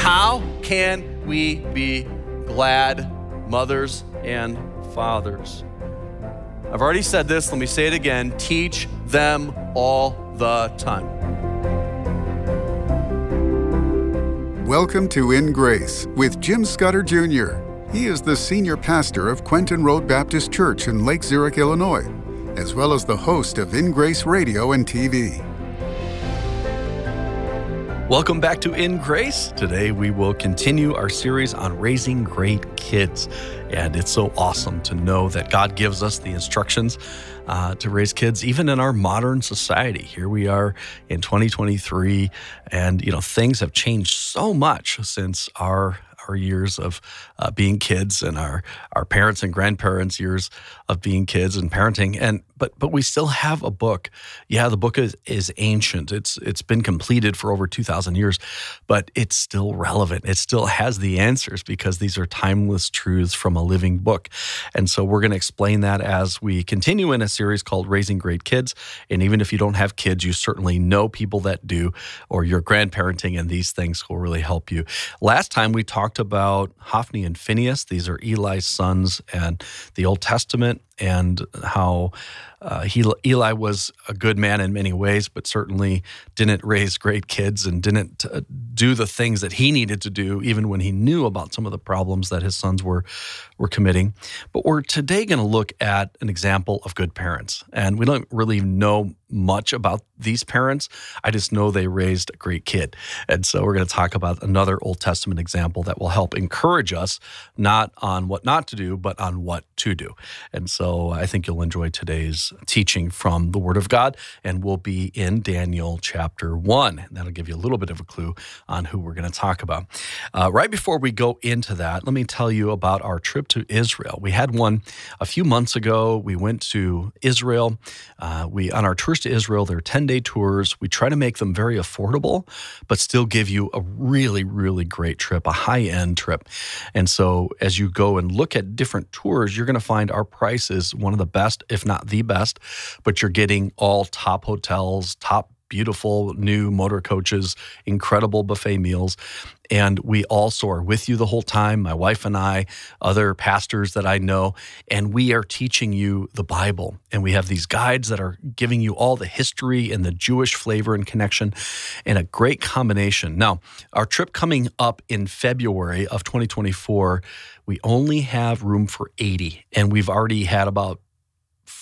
How can we be glad mothers and fathers? I've already said this, let me say it again teach them all the time. Welcome to In Grace with Jim Scudder Jr. He is the senior pastor of Quentin Road Baptist Church in Lake Zurich, Illinois, as well as the host of In Grace Radio and TV. Welcome back to In Grace. Today we will continue our series on raising great kids. And it's so awesome to know that God gives us the instructions uh, to raise kids, even in our modern society. Here we are in 2023, and you know things have changed so much since our our years of uh, being kids and our our parents and grandparents' years of being kids and parenting. And but but we still have a book. Yeah, the book is is ancient. It's it's been completed for over two thousand years, but it's still relevant. It still has the answers because these are timeless truths from a living book. And so we're going to explain that as we continue in a series called Raising Great Kids. And even if you don't have kids, you certainly know people that do, or you're grandparenting, and these things will really help you. Last time we talked about Hophni and Phinehas. These are Eli's sons and the Old Testament and how uh, he, Eli was a good man in many ways, but certainly didn't raise great kids and didn't uh, do the things that he needed to do, even when he knew about some of the problems that his sons were were committing. But we're today going to look at an example of good parents, and we don't really know much about these parents. I just know they raised a great kid, and so we're going to talk about another Old Testament example that will help encourage us not on what not to do, but on what to do. And so I think you'll enjoy today's teaching from the Word of God, and we'll be in Daniel chapter 1. And that'll give you a little bit of a clue on who we're going to talk about. Uh, right before we go into that, let me tell you about our trip to Israel. We had one a few months ago. We went to Israel. Uh, we On our tours to Israel, they're 10 day tours. We try to make them very affordable, but still give you a really, really great trip, a high end trip. And so as you go and look at different tours, you're going to find our price is one of the best, if not the best but you're getting all top hotels, top beautiful new motor coaches, incredible buffet meals. And we also are with you the whole time, my wife and I, other pastors that I know, and we are teaching you the Bible. And we have these guides that are giving you all the history and the Jewish flavor and connection and a great combination. Now, our trip coming up in February of 2024, we only have room for 80, and we've already had about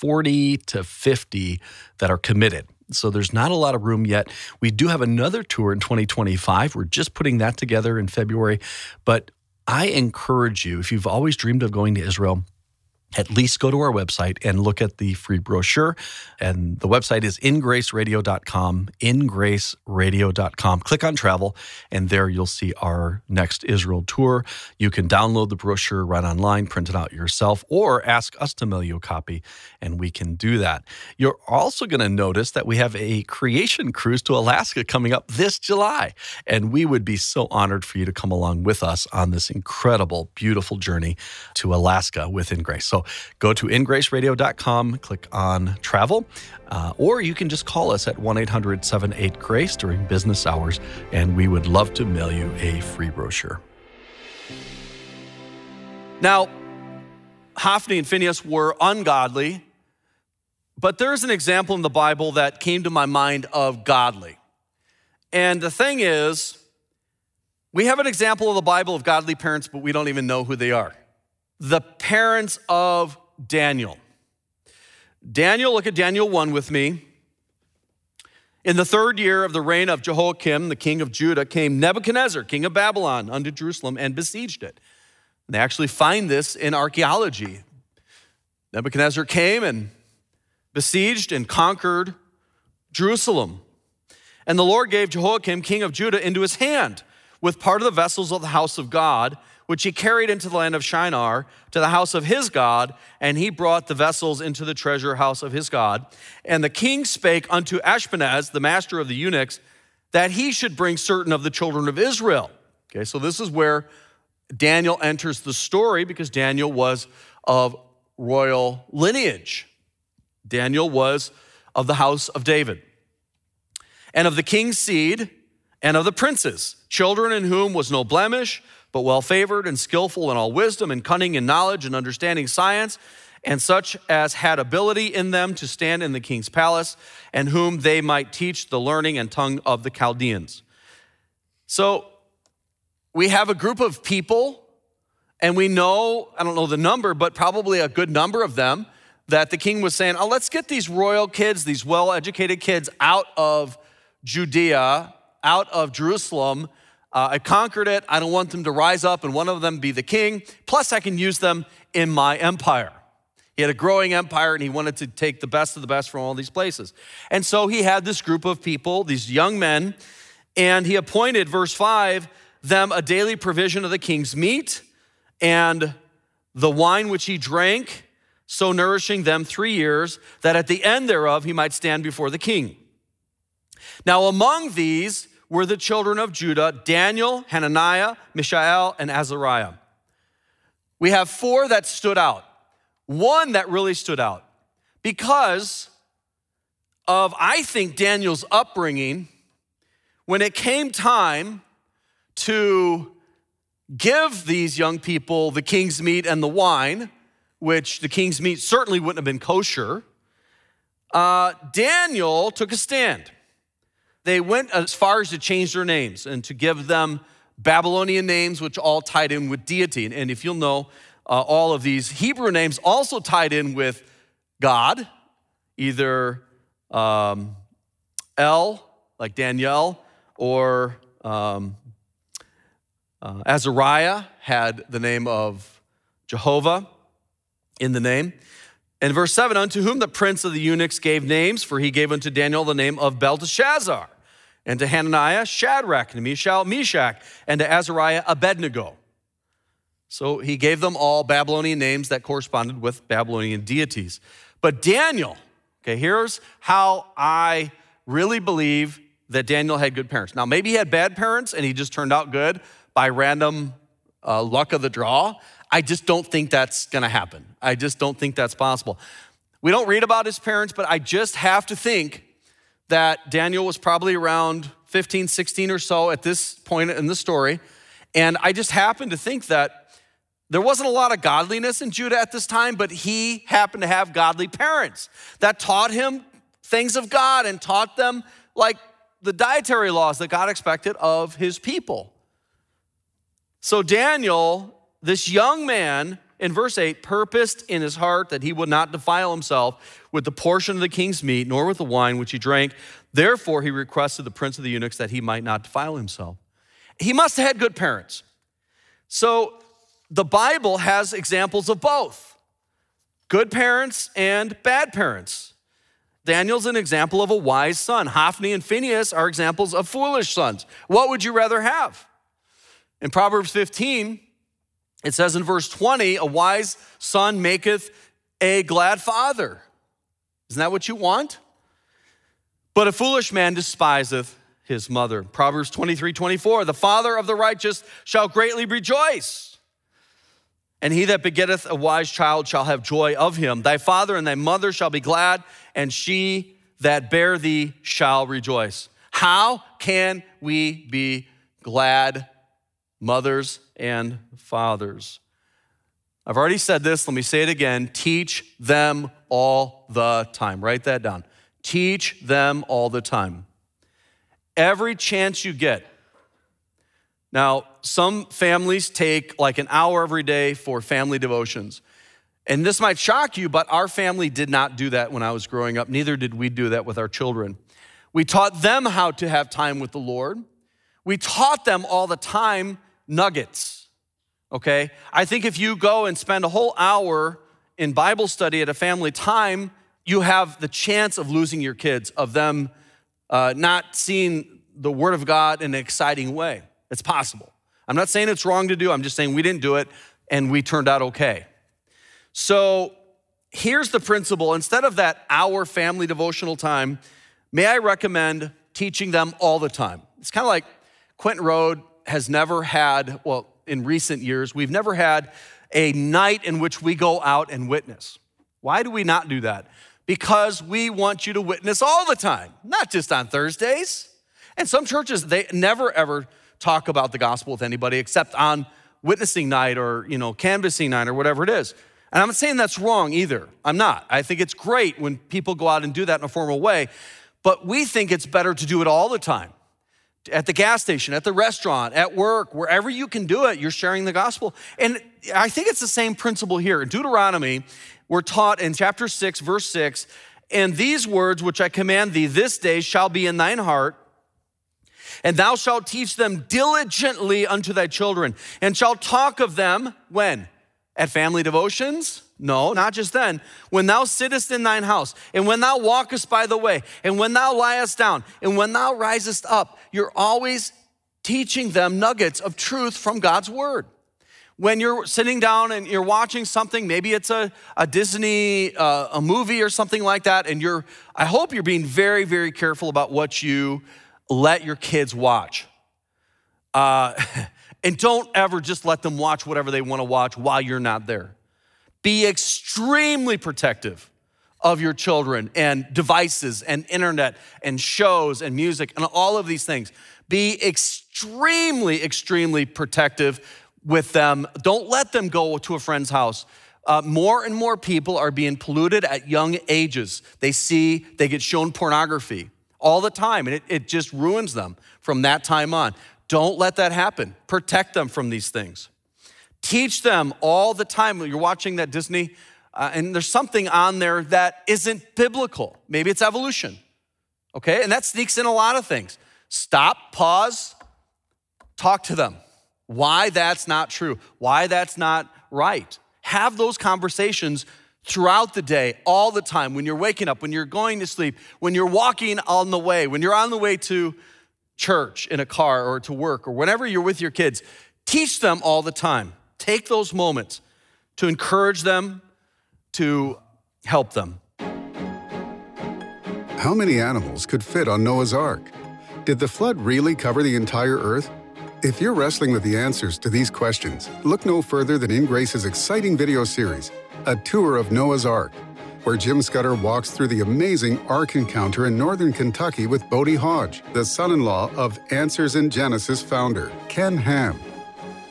40 to 50 that are committed. So there's not a lot of room yet. We do have another tour in 2025. We're just putting that together in February. But I encourage you, if you've always dreamed of going to Israel, at least go to our website and look at the free brochure. And the website is ingraceradio.com, ingraceradio.com. Click on travel, and there you'll see our next Israel tour. You can download the brochure right online, print it out yourself, or ask us to mail you a copy, and we can do that. You're also going to notice that we have a creation cruise to Alaska coming up this July, and we would be so honored for you to come along with us on this incredible, beautiful journey to Alaska with Grace. So go to ingraceradio.com, click on travel, uh, or you can just call us at 1 800 78 Grace during business hours, and we would love to mail you a free brochure. Now, Hophni and Phinehas were ungodly, but there's an example in the Bible that came to my mind of godly. And the thing is, we have an example of the Bible of godly parents, but we don't even know who they are the parents of Daniel. Daniel, look at Daniel 1 with me. In the third year of the reign of Jehoiakim, the king of Judah, came Nebuchadnezzar, king of Babylon, unto Jerusalem and besieged it. And they actually find this in archaeology. Nebuchadnezzar came and besieged and conquered Jerusalem. And the Lord gave Jehoiakim, king of Judah, into his hand with part of the vessels of the house of God which he carried into the land of Shinar to the house of his God, and he brought the vessels into the treasure house of his God. And the king spake unto Ashpenaz, the master of the eunuchs, that he should bring certain of the children of Israel. Okay, so this is where Daniel enters the story because Daniel was of royal lineage. Daniel was of the house of David. And of the king's seed, and of the princes, children in whom was no blemish, but well favored and skillful in all wisdom and cunning and knowledge and understanding science, and such as had ability in them to stand in the king's palace, and whom they might teach the learning and tongue of the Chaldeans. So we have a group of people, and we know, I don't know the number, but probably a good number of them, that the king was saying, Oh, let's get these royal kids, these well educated kids out of Judea out of Jerusalem. Uh, I conquered it. I don't want them to rise up and one of them be the king. Plus, I can use them in my empire. He had a growing empire and he wanted to take the best of the best from all these places. And so he had this group of people, these young men, and he appointed, verse 5, them a daily provision of the king's meat and the wine which he drank, so nourishing them three years, that at the end thereof he might stand before the king. Now, among these were the children of Judah Daniel, Hananiah, Mishael, and Azariah. We have four that stood out. One that really stood out because of, I think, Daniel's upbringing. When it came time to give these young people the king's meat and the wine, which the king's meat certainly wouldn't have been kosher, uh, Daniel took a stand they went as far as to change their names and to give them Babylonian names, which all tied in with deity. And if you'll know, uh, all of these Hebrew names also tied in with God, either um, El, like Daniel, or um, uh, Azariah had the name of Jehovah in the name. In verse 7, unto whom the prince of the eunuchs gave names, for he gave unto Daniel the name of Belteshazzar and to Hananiah, Shadrach, and Meshach, and to Azariah, Abednego. So he gave them all Babylonian names that corresponded with Babylonian deities. But Daniel, okay, here's how I really believe that Daniel had good parents. Now, maybe he had bad parents and he just turned out good by random uh, luck of the draw. I just don't think that's gonna happen. I just don't think that's possible. We don't read about his parents, but I just have to think that Daniel was probably around 15, 16 or so at this point in the story. And I just happened to think that there wasn't a lot of godliness in Judah at this time, but he happened to have godly parents that taught him things of God and taught them like the dietary laws that God expected of his people. So Daniel, this young man, in verse 8, purposed in his heart that he would not defile himself with the portion of the king's meat, nor with the wine which he drank. Therefore, he requested the prince of the eunuchs that he might not defile himself. He must have had good parents. So the Bible has examples of both good parents and bad parents. Daniel's an example of a wise son. Hophni and Phinehas are examples of foolish sons. What would you rather have? In Proverbs 15, it says in verse 20, a wise son maketh a glad father. Isn't that what you want? But a foolish man despiseth his mother. Proverbs 23 24, the father of the righteous shall greatly rejoice. And he that begetteth a wise child shall have joy of him. Thy father and thy mother shall be glad, and she that bare thee shall rejoice. How can we be glad mothers and fathers. I've already said this, let me say it again. Teach them all the time. Write that down. Teach them all the time. Every chance you get. Now, some families take like an hour every day for family devotions. And this might shock you, but our family did not do that when I was growing up. Neither did we do that with our children. We taught them how to have time with the Lord. We taught them all the time nuggets, okay? I think if you go and spend a whole hour in Bible study at a family time, you have the chance of losing your kids, of them uh, not seeing the Word of God in an exciting way. It's possible. I'm not saying it's wrong to do, I'm just saying we didn't do it and we turned out okay. So here's the principle instead of that hour family devotional time, may I recommend teaching them all the time? It's kind of like Quentin Road has never had, well, in recent years, we've never had a night in which we go out and witness. Why do we not do that? Because we want you to witness all the time, not just on Thursdays. And some churches, they never ever talk about the gospel with anybody except on witnessing night or, you know, canvassing night or whatever it is. And I'm not saying that's wrong either. I'm not. I think it's great when people go out and do that in a formal way, but we think it's better to do it all the time. At the gas station, at the restaurant, at work, wherever you can do it, you're sharing the gospel. And I think it's the same principle here. In Deuteronomy, we're taught in chapter 6, verse 6, and these words which I command thee this day shall be in thine heart and thou shalt teach them diligently unto thy children, and shalt talk of them when? At family devotions? No, not just then. When thou sittest in thine house, and when thou walkest by the way, and when thou liest down, and when thou risest up, you're always teaching them nuggets of truth from God's word. When you're sitting down and you're watching something, maybe it's a, a Disney, uh, a movie or something like that, and you're, I hope you're being very, very careful about what you let your kids watch. Uh, and don't ever just let them watch whatever they want to watch while you're not there. Be extremely protective of your children and devices and internet and shows and music and all of these things. Be extremely, extremely protective with them. Don't let them go to a friend's house. Uh, more and more people are being polluted at young ages. They see, they get shown pornography all the time, and it, it just ruins them from that time on. Don't let that happen. Protect them from these things. Teach them all the time. You're watching that Disney, uh, and there's something on there that isn't biblical. Maybe it's evolution, okay? And that sneaks in a lot of things. Stop, pause, talk to them. Why that's not true, why that's not right. Have those conversations throughout the day, all the time, when you're waking up, when you're going to sleep, when you're walking on the way, when you're on the way to church in a car or to work or whenever you're with your kids, teach them all the time. Take those moments to encourage them, to help them. How many animals could fit on Noah's Ark? Did the flood really cover the entire earth? If you're wrestling with the answers to these questions, look no further than In Grace's exciting video series, a tour of Noah's Ark, where Jim Scudder walks through the amazing Ark encounter in northern Kentucky with Bodie Hodge, the son in law of Answers in Genesis founder, Ken Ham.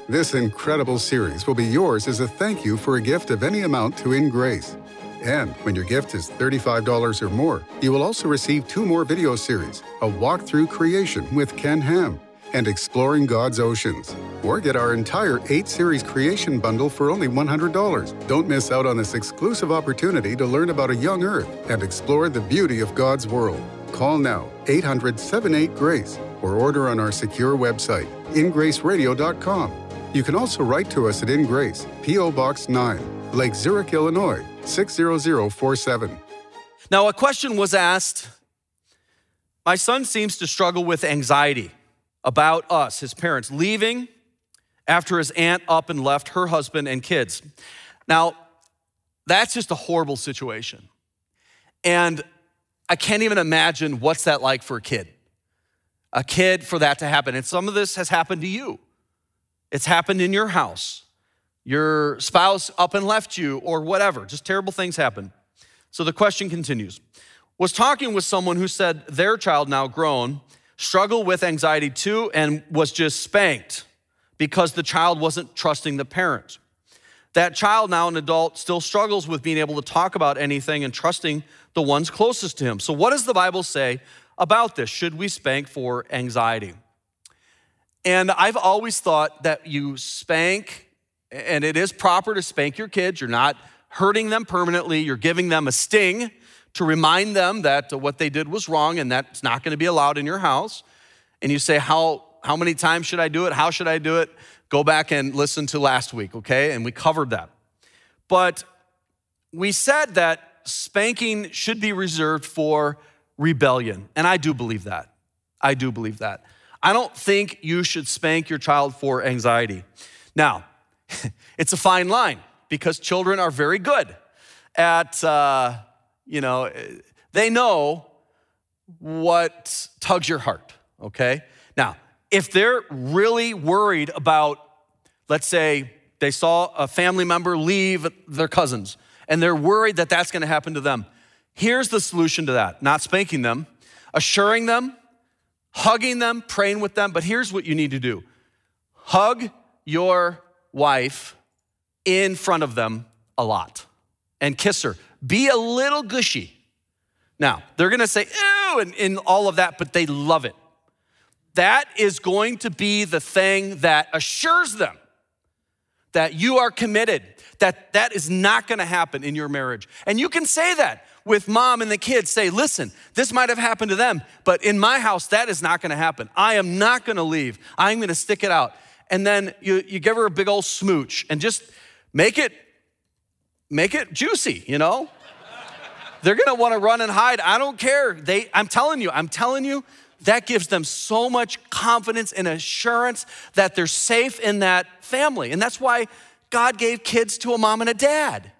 This incredible series will be yours as a thank you for a gift of any amount to In Grace. And when your gift is $35 or more, you will also receive two more video series A Walk Through Creation with Ken Ham and Exploring God's Oceans. Or get our entire 8 series creation bundle for only $100. Don't miss out on this exclusive opportunity to learn about a young earth and explore the beauty of God's world. Call now 800 78 Grace or order on our secure website, ingraceradio.com. You can also write to us at InGrace, P.O. Box 9, Lake Zurich, Illinois 60047. Now, a question was asked My son seems to struggle with anxiety about us, his parents, leaving after his aunt up and left her husband and kids. Now, that's just a horrible situation. And I can't even imagine what's that like for a kid. A kid for that to happen. And some of this has happened to you. It's happened in your house. Your spouse up and left you, or whatever. Just terrible things happen. So the question continues. Was talking with someone who said their child, now grown, struggled with anxiety too and was just spanked because the child wasn't trusting the parent. That child, now an adult, still struggles with being able to talk about anything and trusting the ones closest to him. So, what does the Bible say about this? Should we spank for anxiety? And I've always thought that you spank, and it is proper to spank your kids. You're not hurting them permanently, you're giving them a sting to remind them that what they did was wrong and that's not going to be allowed in your house. And you say, How, how many times should I do it? How should I do it? Go back and listen to last week, okay? And we covered that. But we said that spanking should be reserved for rebellion. And I do believe that. I do believe that. I don't think you should spank your child for anxiety. Now, it's a fine line because children are very good at uh, you know, eh, they know what tugs your heart, okay? Now, if they're really worried about, let's say, they saw a family member leave their cousins and they're worried that that's gonna happen to them, here's the solution to that not spanking them, assuring them hugging them, praying with them. But here's what you need to do hug your wife in front of them a lot and kiss her. Be a little gushy. Now, they're gonna say, ew, and, and all of that, but they love it. That is going to be the thing that assures them that you are committed, that that is not gonna happen in your marriage. And you can say that with mom and the kids. Say, listen, this might have happened to them, but in my house, that is not gonna happen. I am not gonna leave. I'm gonna stick it out. And then you, you give her a big old smooch and just make it, make it juicy, you know? They're gonna wanna run and hide. I don't care. They, I'm telling you, I'm telling you, that gives them so much confidence and assurance that they're safe in that family. And that's why God gave kids to a mom and a dad.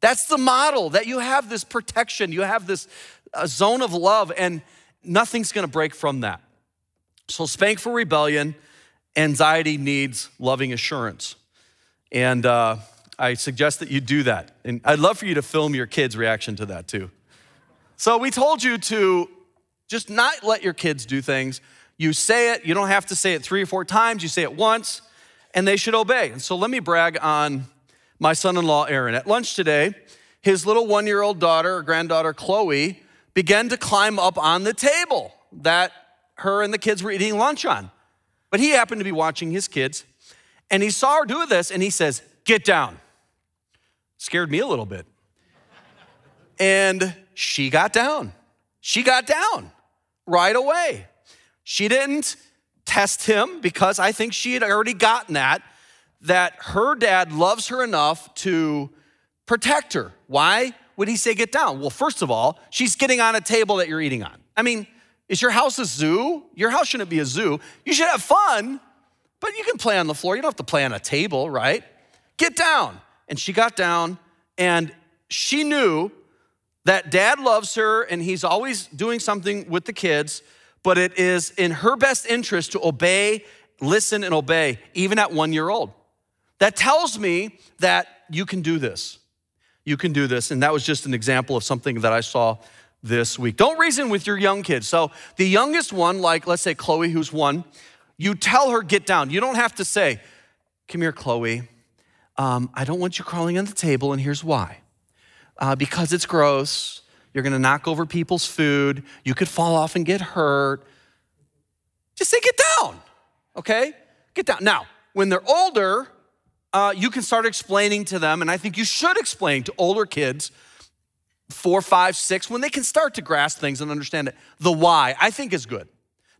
That's the model that you have this protection, you have this uh, zone of love, and nothing's gonna break from that. So, spank for rebellion, anxiety needs loving assurance. And uh, I suggest that you do that. And I'd love for you to film your kids' reaction to that too. So, we told you to just not let your kids do things. You say it, you don't have to say it three or four times, you say it once, and they should obey. And so, let me brag on my son in law, Aaron. At lunch today, his little one year old daughter or granddaughter, Chloe, began to climb up on the table that her and the kids were eating lunch on. But he happened to be watching his kids and he saw her do this and he says, Get down. Scared me a little bit. And she got down. She got down right away. She didn't test him because I think she had already gotten that, that her dad loves her enough to protect her. Why would he say get down? Well, first of all, she's getting on a table that you're eating on. I mean, is your house a zoo? Your house shouldn't be a zoo. You should have fun, but you can play on the floor. You don't have to play on a table, right? Get down. And she got down, and she knew that dad loves her and he's always doing something with the kids, but it is in her best interest to obey, listen, and obey, even at one year old. That tells me that you can do this. You can do this. And that was just an example of something that I saw this week. Don't reason with your young kids. So, the youngest one, like let's say Chloe, who's one, you tell her, get down. You don't have to say, come here, Chloe. Um, I don't want you crawling on the table, and here's why. Uh, because it's gross. You're gonna knock over people's food. You could fall off and get hurt. Just say, get down, okay? Get down. Now, when they're older, uh, you can start explaining to them, and I think you should explain to older kids four, five, six, when they can start to grasp things and understand it, the why, I think is good.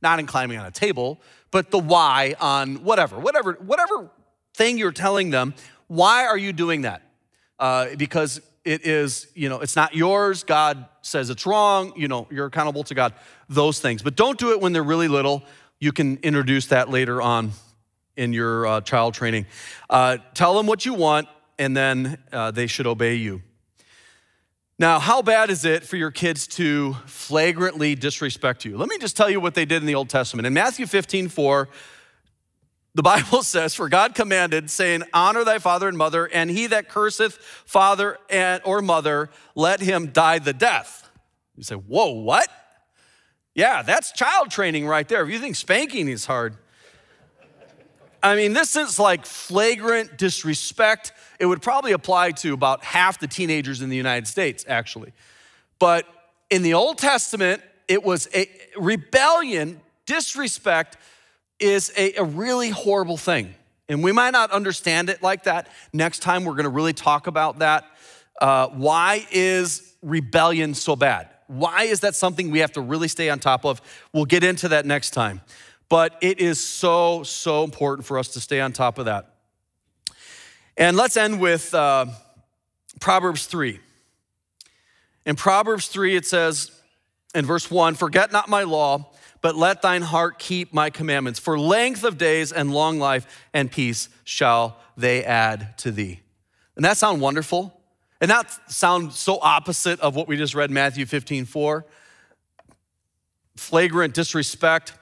Not in climbing on a table, but the why on whatever, whatever, whatever thing you're telling them. Why are you doing that? Uh, because it is, you know, it's not yours. God says it's wrong. You know, you're accountable to God. Those things, but don't do it when they're really little. You can introduce that later on in your uh, child training. Uh, tell them what you want, and then uh, they should obey you. Now, how bad is it for your kids to flagrantly disrespect you? Let me just tell you what they did in the Old Testament. In Matthew 15, 4, the Bible says, For God commanded, saying, Honor thy father and mother, and he that curseth father and, or mother, let him die the death. You say, Whoa, what? Yeah, that's child training right there. If you think spanking is hard, I mean, this is like flagrant disrespect. It would probably apply to about half the teenagers in the United States, actually. But in the Old Testament, it was a rebellion, disrespect is a, a really horrible thing. And we might not understand it like that. Next time, we're gonna really talk about that. Uh, why is rebellion so bad? Why is that something we have to really stay on top of? We'll get into that next time. But it is so, so important for us to stay on top of that. And let's end with uh, Proverbs 3. In Proverbs 3, it says in verse 1 Forget not my law, but let thine heart keep my commandments. For length of days and long life and peace shall they add to thee. And that sound wonderful? And that sound so opposite of what we just read Matthew 15, 4? Flagrant disrespect,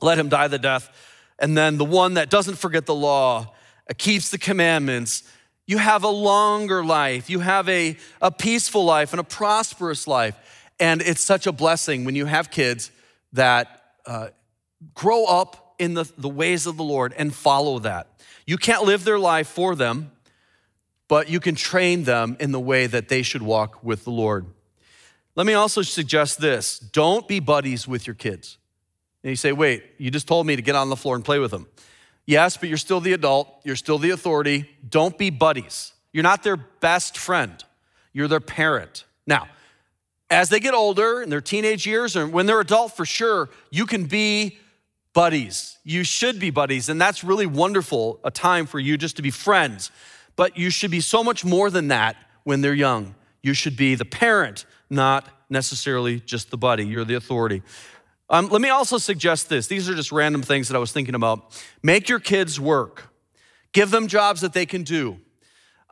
let him die the death. And then the one that doesn't forget the law, uh, keeps the commandments, you have a longer life. You have a, a peaceful life and a prosperous life. And it's such a blessing when you have kids that uh, grow up in the, the ways of the Lord and follow that. You can't live their life for them, but you can train them in the way that they should walk with the Lord. Let me also suggest this don't be buddies with your kids. And you say, wait, you just told me to get on the floor and play with them. Yes, but you're still the adult, you're still the authority. Don't be buddies. You're not their best friend, you're their parent. Now, as they get older in their teenage years or when they're adult, for sure, you can be buddies. You should be buddies. And that's really wonderful, a time for you just to be friends. But you should be so much more than that when they're young. You should be the parent, not necessarily just the buddy. You're the authority. Um, let me also suggest this. These are just random things that I was thinking about. Make your kids work, give them jobs that they can do.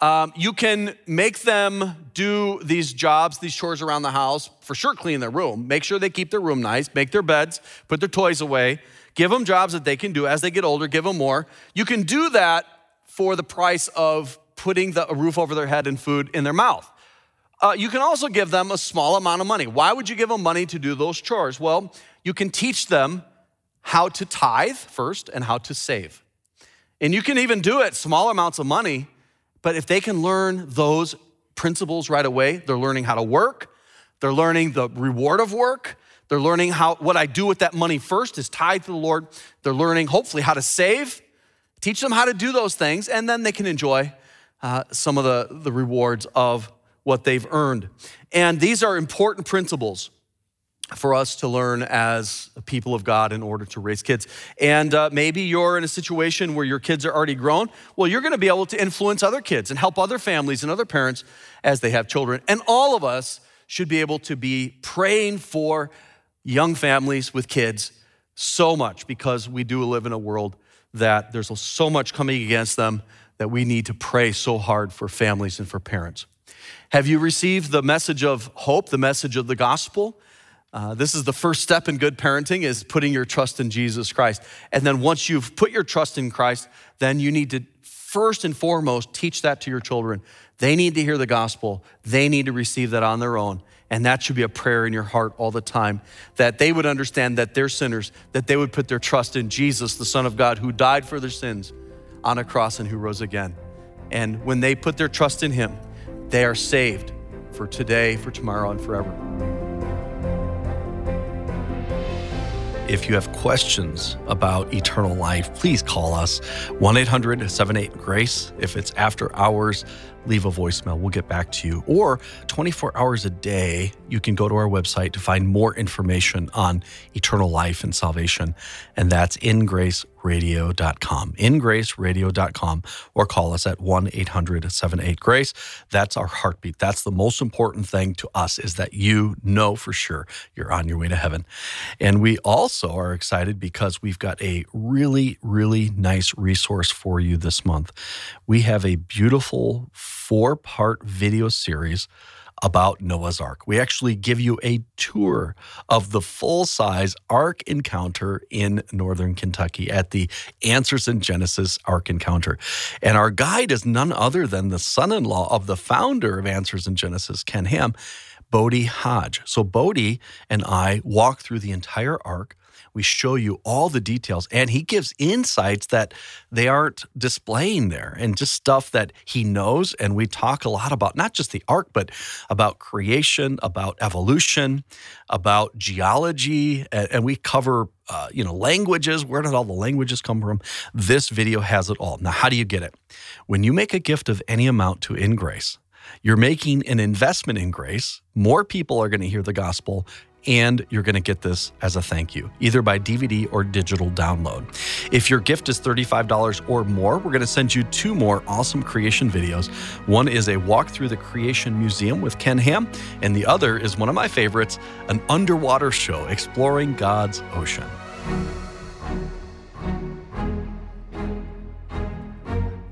Um, you can make them do these jobs, these chores around the house, for sure, clean their room, make sure they keep their room nice, make their beds, put their toys away, give them jobs that they can do as they get older, give them more. You can do that for the price of putting the, a roof over their head and food in their mouth. Uh, you can also give them a small amount of money. Why would you give them money to do those chores? Well, you can teach them how to tithe first and how to save. And you can even do it small amounts of money but if they can learn those principles right away, they're learning how to work, they're learning the reward of work, they're learning how what I do with that money first is tied to the Lord. They're learning hopefully how to save. Teach them how to do those things, and then they can enjoy uh, some of the, the rewards of what they've earned. And these are important principles for us to learn as people of God in order to raise kids. And uh, maybe you're in a situation where your kids are already grown. Well, you're going to be able to influence other kids and help other families and other parents as they have children. And all of us should be able to be praying for young families with kids so much because we do live in a world that there's so much coming against them that we need to pray so hard for families and for parents. Have you received the message of hope, the message of the gospel? Uh, this is the first step in good parenting is putting your trust in jesus christ. And then once you've put your trust in christ then you need to first and foremost teach that to your children. They need to hear the gospel. They need to receive that on their own. And that should be a prayer in your heart all the time that they would understand that they're sinners that they would put their trust in jesus the son of god who died for their sins on a cross and who rose again. And when they put their trust in him they are saved for today for tomorrow and forever If you have questions about eternal life, please call us 1 800 78 Grace. If it's after hours, leave a voicemail. We'll get back to you. Or 24 hours a day, you can go to our website to find more information on eternal life and salvation. And that's ingraceradio.com, ingraceradio.com, or call us at 1 800 78 Grace. That's our heartbeat. That's the most important thing to us is that you know for sure you're on your way to heaven. And we also are excited because we've got a really, really nice resource for you this month. We have a beautiful four part video series about Noah's Ark. We actually give you a tour of the full size Ark encounter in northern Kentucky at the Answers in Genesis Ark encounter. And our guide is none other than the son in law of the founder of Answers in Genesis, Ken Ham. Bodie Hodge. So Bodie and I walk through the entire ark we show you all the details, and he gives insights that they aren't displaying there and just stuff that he knows. And we talk a lot about not just the ark, but about creation, about evolution, about geology, and we cover uh, you know, languages. Where did all the languages come from? This video has it all. Now, how do you get it? When you make a gift of any amount to In Grace, you're making an investment in grace. More people are going to hear the gospel and you're going to get this as a thank you, either by DVD or digital download. If your gift is $35 or more, we're going to send you two more awesome creation videos. One is a walk through the Creation Museum with Ken Ham, and the other is one of my favorites an underwater show exploring God's ocean.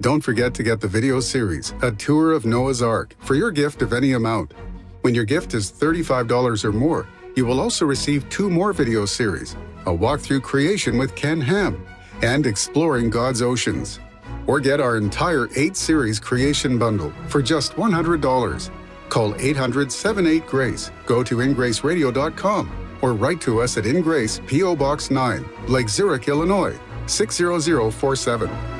Don't forget to get the video series, A Tour of Noah's Ark, for your gift of any amount. When your gift is $35 or more, you will also receive two more video series a walk through creation with Ken Ham and Exploring God's Oceans. Or get our entire 8 series creation bundle for just $100. Call 800 78 Grace, go to ingraceradio.com, or write to us at InGrace, P.O. Box 9, Lake Zurich, Illinois, 60047.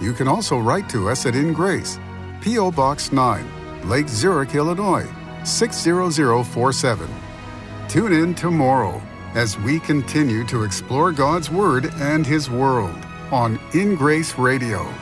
You can also write to us at In Grace, P.O. Box 9, Lake Zurich, Illinois 60047. Tune in tomorrow as we continue to explore God's Word and His world on In Grace Radio.